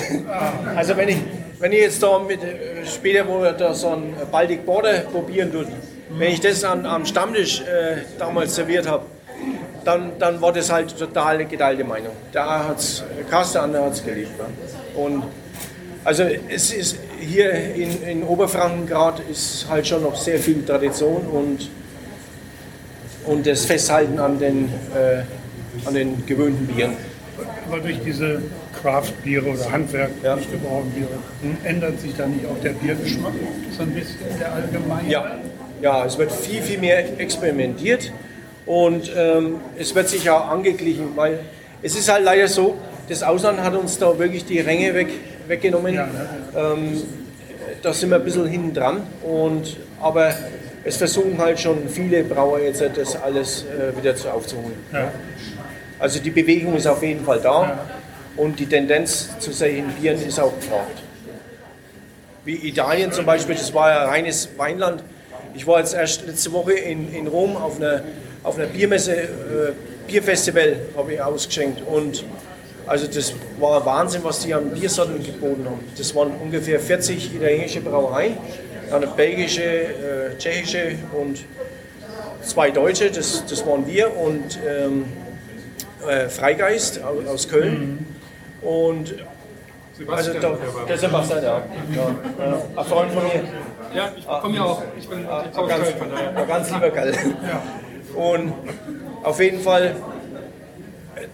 Also wenn ich, wenn ich jetzt da mit, äh, später, wo wir da so ein Baltic Border probieren tun, wenn ich das an, am Stammtisch äh, damals serviert habe, dann, dann war das halt total eine geteilte Meinung. Da hat es Kaste, der andere hat es geliebt. Ne? Und also es ist hier in, in Oberfranken gerade ist halt schon noch sehr viel Tradition und, und das Festhalten an den, äh, an den gewöhnten Bieren. aber durch diese Craft-Biere oder Handwerk, nicht gebrauchten Biere, ändert sich dann nicht auch der Biergeschmack so ein bisschen der allgemeine? Ja, ja, es wird viel, viel mehr experimentiert und ähm, es wird sich auch angeglichen, weil es ist halt leider so, das Ausland hat uns da wirklich die Ränge weg, weggenommen. Ähm, da sind wir ein bisschen hinten dran, und, aber es versuchen halt schon viele Brauer jetzt das alles äh, wieder zu aufzuholen. Ja. Also die Bewegung ist auf jeden Fall da und die Tendenz zu Bieren ist auch gefragt. Wie Italien zum Beispiel, das war ja reines Weinland. Ich war jetzt erst letzte Woche in, in Rom auf einer, auf einer Biermesse, äh, Bierfestival habe ich ausgeschenkt und also das war Wahnsinn, was die an Biersorten geboten haben. Das waren ungefähr 40 italienische Brauereien, dann eine belgische, äh, tschechische und zwei deutsche, das, das waren wir und ähm, äh, Freigeist aus, aus Köln. Und also da, der Sebastian, ja. ja. ja. Ein Freund von mir. Ja, ich komme ja auch. Ich bin ein ganz, ganz lieber Kerl. Und auf jeden Fall,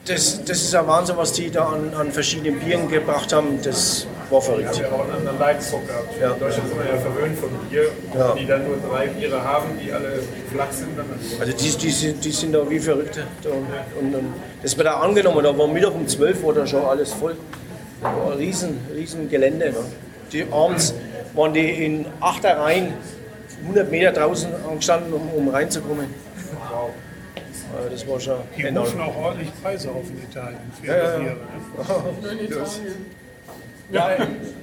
das, das ist ein Wahnsinn, was die da an, an verschiedenen Bieren gebracht haben. Das war verrückt. Wir haben auch einen anderen Leitzucker gehabt. Ja. In Deutschland sind wir ja verwöhnt von Bier, Ja. die dann nur drei Biere haben, die alle flach sind. Also die, die, sind- die sind da wie verrückt. Da, und, und das wird auch angenommen, da war Mittag um 12 Uhr da schon alles voll. Da war ein riesen, riesen Gelände. Ne? Die abends waren die in Achterreihen 100 Meter draußen angestanden, um, um reinzukommen. Wow. Also das war schon Die enorm. rufen auch ordentlich Preise auf in Italien für Ja, ja, ihre ja. Biere. ne? Ja,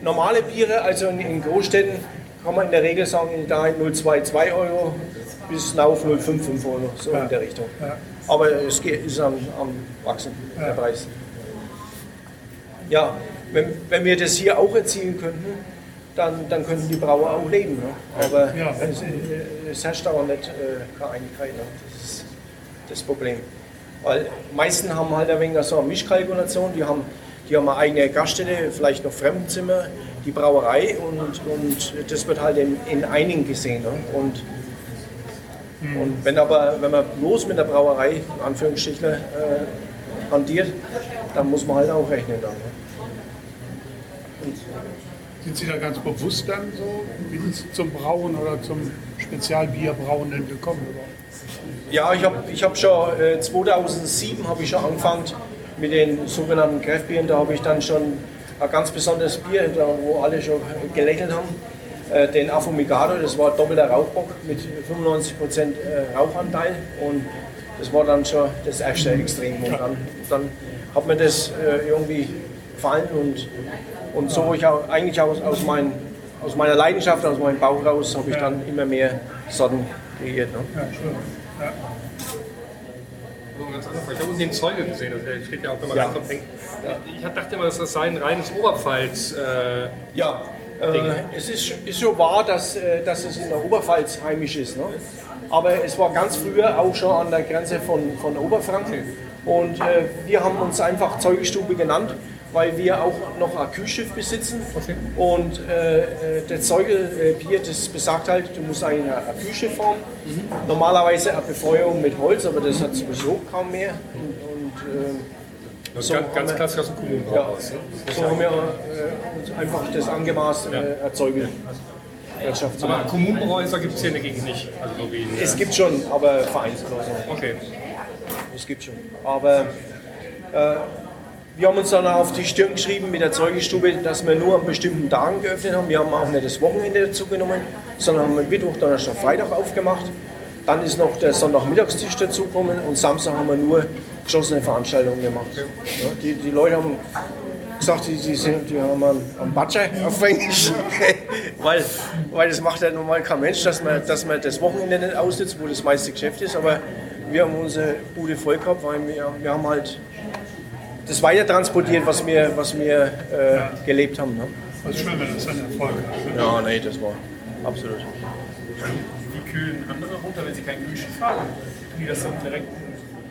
normale Biere, also in, in Großstädten, kann man in der Regel sagen, in Italien 0,22 Euro bis auf 0,55 Euro, so in der Richtung. Ja. Aber es geht, ist am, am Wachsen, der Preis. Ja, wenn, wenn wir das hier auch erzielen könnten, dann, dann könnten die Brauer auch leben. Ne? Aber Ja. es, äh, es herrscht aber nicht äh, keine Einigkeit. Ne? Das Problem. Weil meisten haben halt ein wenig so eine Mischkalkulation, die haben, die haben eine eigene Gaststätte, vielleicht noch Fremdenzimmer, die Brauerei und, und das wird halt in, in einigen gesehen. Ne? Und, und wenn aber, wenn man bloß mit der Brauerei, in Anführungsstrichen, äh, hantiert, dann muss man halt auch rechnen dann. Ne? Sind Sie da ganz bewusst dann so wie sind Sie zum Brauen oder zum Spezialbierbrauen denn gekommen? Ja, ich habe ich hab schon äh, 2007 habe ich schon angefangen mit den sogenannten Kräftbieren. Da habe ich dann schon ein ganz besonderes Bier, wo alle schon gelächelt haben. Äh, den Affumigado, das war doppelter Rauchbock mit 95% äh, Rauchanteil und das war dann schon das erste Extrem. Und dann, dann hat mir das äh, irgendwie gefallen und, und so ich auch, eigentlich aus, aus, mein, aus meiner Leidenschaft, aus meinem Bauch raus, habe ich dann immer mehr Sorten kreiert. Ne? Ja, schön. So. Ich habe unten den Zeuge gesehen, das steht ja auch, wenn man Ja. ganz denkt. Ich dachte immer, dass das sei ein reines Oberpfalz. Äh, Ja, äh, es ist, ist schon wahr, dass, äh, dass es in der Oberpfalz heimisch ist. Ne? Aber es war ganz früher auch schon an der Grenze von, von Oberfranken. Und äh, wir haben uns einfach Zeugestube genannt, weil wir auch noch ein Kühlschiff besitzen. Und äh, äh, der Zeugelbier, das besagt halt, du musst eigentlich ein Kühlschiff haben. Normalerweise eine Befeuerung mit Holz, aber das hat sowieso kaum mehr. Und, und, äh, das so ganz, ganz klassisch aus dem Kommunenbrauhaus. ne? so haben wir äh, einfach das angemaßt, äh, erzeugen. Wirtschaft zu Aber machen. Kommunenbräuhäuser gibt es hier in der Gegend nicht. Also in, Es gibt schon, aber vereinzelt. Also. Okay. Es gibt schon. Aber äh, wir haben uns dann auf die Stirn geschrieben mit der Zeugestube, dass wir nur an bestimmten Tagen geöffnet haben. Wir haben auch nicht das Wochenende dazu genommen, sondern haben Mittwoch, Donnerstag, Freitag aufgemacht. Dann ist noch der Sonntagmittagstisch dazugekommen und Samstag haben wir nur geschlossene Veranstaltungen gemacht. Ja, die, die Leute haben gesagt, die, die, sind, die haben einen, einen Batscher auf Englisch, weil, weil das macht ja normal kein Mensch, dass man, dass man das Wochenende nicht ausnutzt, wo das meiste Geschäft ist. Aber wir haben unsere Bude voll gehabt, weil wir, wir haben halt das weiter transportiert, was wir, was wir äh, gelebt haben. Ne? Das ist schön, wenn das ein Erfolg ist. Ja, nee, das war absolut. Wie kühlen andere runter, wenn sie kein Kühlschiff haben? Die das dann direkt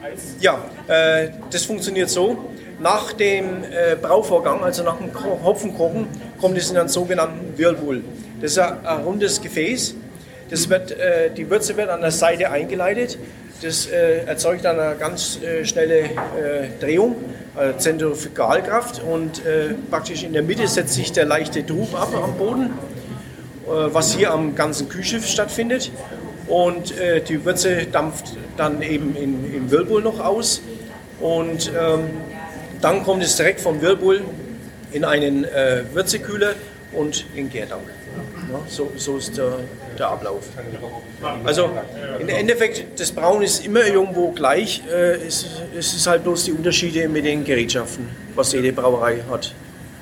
Eis? Ja, äh, das funktioniert so. Nach dem äh, Brauvorgang, also nach dem Ko- Hopfenkochen, kommt es in einen sogenannten Whirlpool. Das ist ein, ein rundes Gefäß. Das wird, äh, die Würze wird an der Seite eingeleitet. Das äh, erzeugt dann eine ganz äh, schnelle äh, Drehung, äh, Zentrifugalkraft. Und äh, praktisch in der Mitte setzt sich der leichte Trub ab am Boden äh, was hier am ganzen Kühlschiff stattfindet. Und die Würze dampft dann eben in, im Whirlpool noch aus. Und ähm, dann kommt es direkt vom Whirlpool in einen Würzekühler und in. Ja, so, so ist der, der Ablauf. Also im Endeffekt, das Brauen ist immer irgendwo gleich. Äh, es, es ist halt bloß die Unterschiede mit den Gerätschaften, was jede Brauerei hat.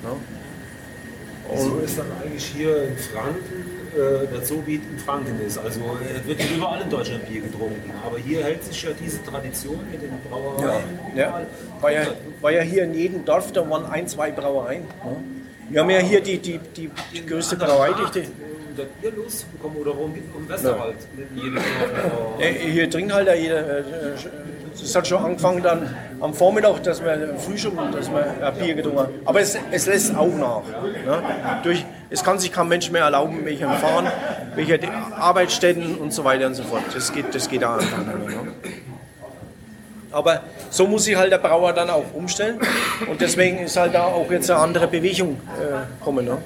Ja. So ist dann eigentlich hier in Franken äh, das so wie in Franken ist. Also äh, wird überall in Deutschland Bier getrunken. Aber hier hält sich ja diese Tradition mit den Brauereien. Ja, war ja, war ja hier in jedem Dorf, da waren ein, zwei Brauereien. ne? Wir haben ja hier die, die, die, die größte Brauereidichte. Um oder um, um Westerwald. Eine Brauerei. Äh, Hier trinkt halt ja jeder. äh, Es hat schon angefangen dann am Vormittag, dass wir früh schon, dass wir ein Bier getrunken haben. Aber es, es lässt auch nach. Ne? Durch, es kann sich kein Mensch mehr erlauben, welcher Fahren, welche Arbeitsstätten und so weiter und so fort. Das geht, das geht auch einfach. Ne? Aber so muss sich halt der Brauer dann auch umstellen. Und deswegen ist halt da auch jetzt eine andere Bewegung äh. Ne?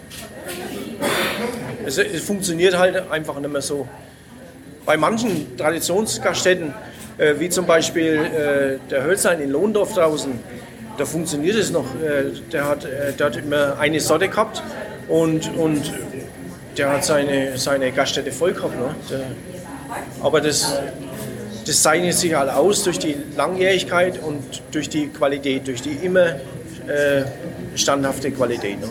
Es, es funktioniert halt einfach nicht mehr so. Bei manchen Traditionsgaststätten, äh, wie zum Beispiel äh, der Hölzlein in Lohndorf draußen, da funktioniert es noch. Äh, der, hat, äh, der hat immer eine Sorte gehabt und, und der hat seine, seine Gaststätte voll gehabt. Ne? Der, aber das, das zeichnet sich halt aus durch die Langjährigkeit und durch die Qualität, durch die immer äh, standhafte Qualität. Ne?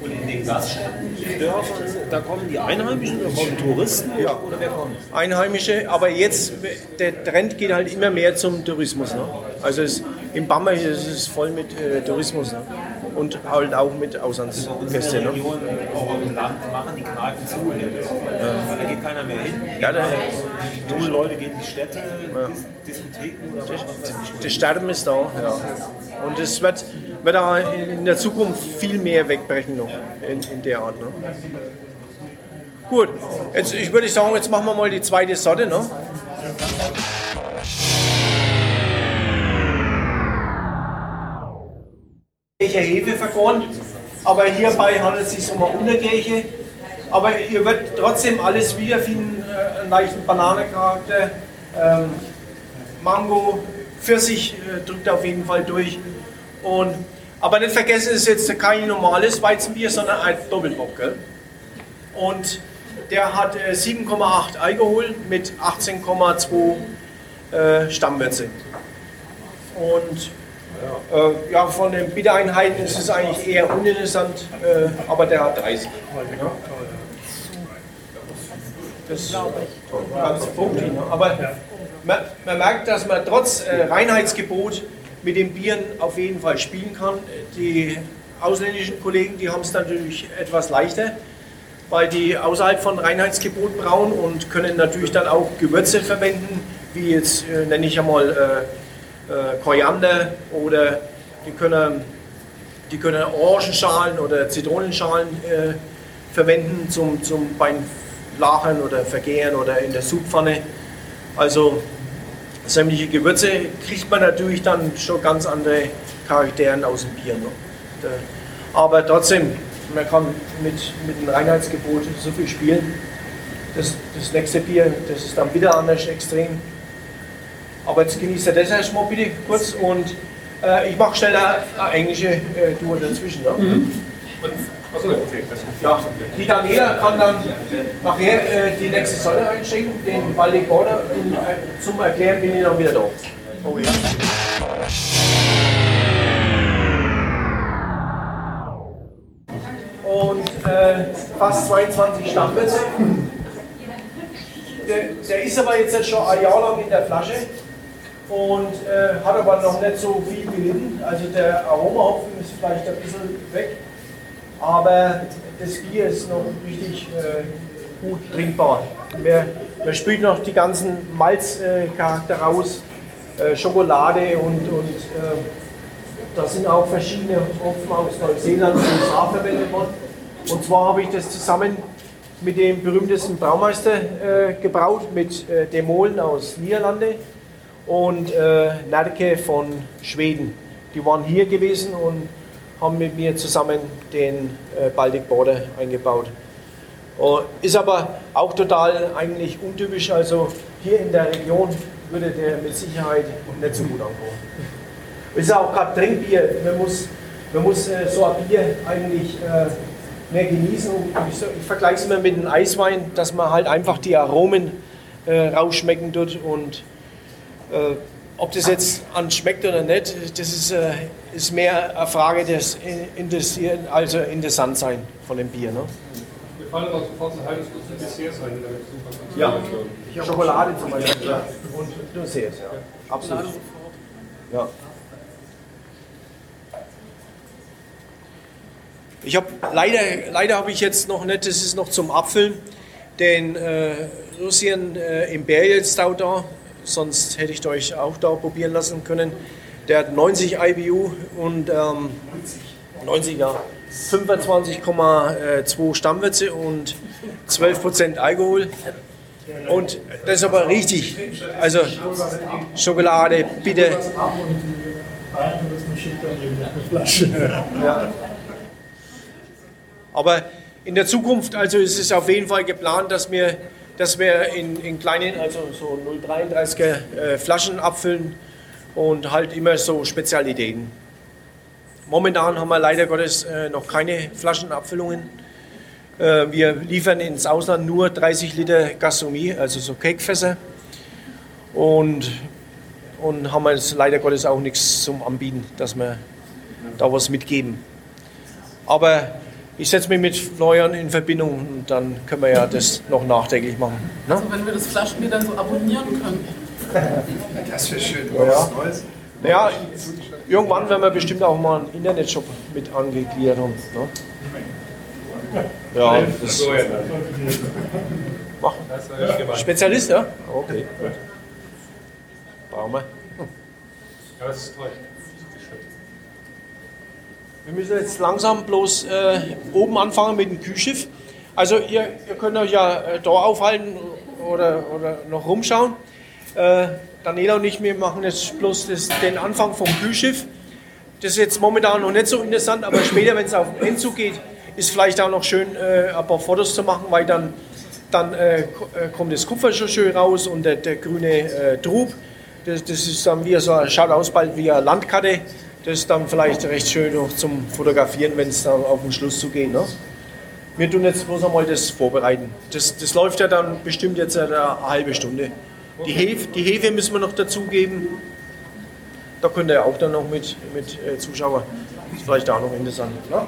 Und in den Gaststätten-Dörfern, da kommen die Einheimischen, da kommen Touristen Ja. oder wer kommt? Einheimische, aber jetzt, der Trend geht halt immer mehr zum Tourismus. Ne? Also es, im Bammer hier ist es voll mit äh, Tourismus ne? Und halt auch mit Auslandsgästen. Ne? Machen die Kneipen zu. Da geht keiner mehr hin. Ja, da, Junge Leute gehen in die Städte, Dis Diskotheken das Sterben ist da. Ja. Und es wird, wird auch in der Zukunft viel mehr wegbrechen noch in, in der Art. Ne? Gut, jetzt ich würde sagen, jetzt machen wir mal die zweite Sorte. Ne? Kirche Hefe vergoren, aber hierbei handelt es sich um eine Unterkirche. Aber ihr werdet trotzdem alles wiederfinden, äh, einen leichten Bananencharakter, ähm, Mango, Pfirsich äh, drückt auf jeden Fall durch. Und, Aber nicht vergessen, es ist jetzt kein normales Weizenbier, sondern ein Doppelbock. Gell? Und der hat äh, 7,8 Alkohol mit 18,2 äh, Stammwürze. Und äh, ja, von den Bittereinheiten ist es eigentlich eher uninteressant, äh, aber der hat 30. Ja. Das ist ganz fruchtig. Ne? Aber man, man, merkt, dass man trotz äh, Reinheitsgebot mit den Bieren auf jeden Fall spielen kann. Die ausländischen Kollegen, die haben es natürlich etwas leichter, weil die außerhalb von Reinheitsgebot brauen und können natürlich dann auch Gewürze verwenden, wie jetzt äh, nenne ich einmal äh, äh, Koriander oder die können, die können Orangenschalen oder Zitronenschalen äh, verwenden zum, zum beim Lachen oder Vergären oder in der Supppfanne. Also sämtliche Gewürze kriegt man natürlich dann schon ganz andere Charakteren aus dem Bier. Ne? Aber trotzdem, man kann mit, mit dem Reinheitsgebot so viel spielen. Das, das nächste Bier, das ist dann wieder anders extrem. Aber jetzt genießt ihr das erstmal bitte kurz und äh, ich mache schnell eine, englische äh, Tour dazwischen. Ne? Mhm. Ja, die Daniela kann dann nachher äh, die nächste Säule einschenken, den Baltic Border äh, zum Erklären bin ich dann wieder da. Oh ja. Und äh, fast 22 Stammplätze. Der, der, ist aber jetzt schon ein Jahr lang in der Flasche und äh, hat aber noch nicht so viel gelitten. Also der Aromahopfen ist vielleicht ein bisschen weg aber das Bier ist noch richtig äh, gut trinkbar. Man, man spürt noch die ganzen Malzcharakter äh, raus, Schokolade und, und äh, da sind auch verschiedene Hopfen aus Neuseeland und USA verwendet worden. Und zwar habe ich das zusammen mit dem berühmtesten Braumeister äh, gebraut, mit äh, Demolen aus Niederlande und äh, Nerke von Schweden. Die waren hier gewesen und haben mit mir zusammen den äh, Baltic Border eingebaut. Oh, ist aber auch total eigentlich untypisch, also hier in der Region würde der mit Sicherheit nicht so gut ankommen. Es ist auch gerade Trinkbier, man muss, man muss äh, so ein Bier eigentlich äh, mehr genießen. Ich, ich vergleiche es immer mit einem Eiswein, dass man halt einfach die Aromen äh, rausschmecken tut und äh, ob das jetzt an schmeckt oder nicht, das ist, äh, ist mehr eine Frage des Interessieren, also interessant sein von dem Bier. Ne? Wir fallen aber sofort ein halbes Dutzend Desserts ein. Ja, Schokolade zum Beispiel. Ja. Und Desserts, ja. Absolut. Ja. Ich habe leider, leider habe ich jetzt noch nicht, das ist noch zum Abfüllen, den äh, Russian äh, Imperial Stout da sonst hätte ich euch auch da probieren lassen können. Der hat 90 IBU und ähm, 90 ja, 25,2 Stammwürze und 12% Alkohol. Und das ist aber richtig. Also Schokolade, bitte. Ja. Aber in der Zukunft, also ist es auf jeden Fall geplant, dass wir dass wir in, in kleinen, also so 0,33er äh, Flaschen abfüllen und halt immer so Spezialitäten. Momentan haben wir leider Gottes äh, noch keine Flaschenabfüllungen. Äh, wir liefern ins Ausland nur 30 Liter Gastronomie, also so Cakefässer. Und, und haben jetzt leider Gottes auch nichts zum Anbieten, dass wir da was mitgeben. Aber ich setze mich mit Florian in Verbindung und dann können wir ja das noch nachträglich machen. Ne? Also wenn wir das Flaschenbier dann so abonnieren können. Das wäre schön, ja. Neues. Ja, irgendwann werden wir bestimmt auch mal einen Internetshop mit angegliedert haben. Ne? Ja, das Mach. Spezialist, ja? Okay, gut. Brauchen wir. Ja, das ist toll. Wir müssen jetzt langsam bloß äh, oben anfangen mit dem Kühlschiff. Also ihr, ihr könnt euch ja äh, da aufhalten oder, oder noch rumschauen. Äh, Daniela und ich, wir machen jetzt bloß das, den Anfang vom Kühlschiff. Das ist jetzt momentan noch nicht so interessant, aber später, wenn es auf den Endzug geht, ist vielleicht auch noch schön, äh, ein paar Fotos zu machen, weil dann, dann äh, äh, kommt das Kupfer schon schön raus und der, der grüne äh, Trub. Das, das ist dann wie so, schaut aus bald wie eine Landkarte Das ist dann vielleicht recht schön auch zum Fotografieren, wenn es dann auf den Schluss zugeht. Ne? Wir tun jetzt bloß einmal das vorbereiten. Das, das läuft ja dann bestimmt jetzt eine halbe Stunde. Die Hefe, die Hefe müssen wir noch dazugeben. Da könnt ihr auch dann noch mit, mit äh, Zuschauer. Das ist vielleicht auch noch interessant. Ne?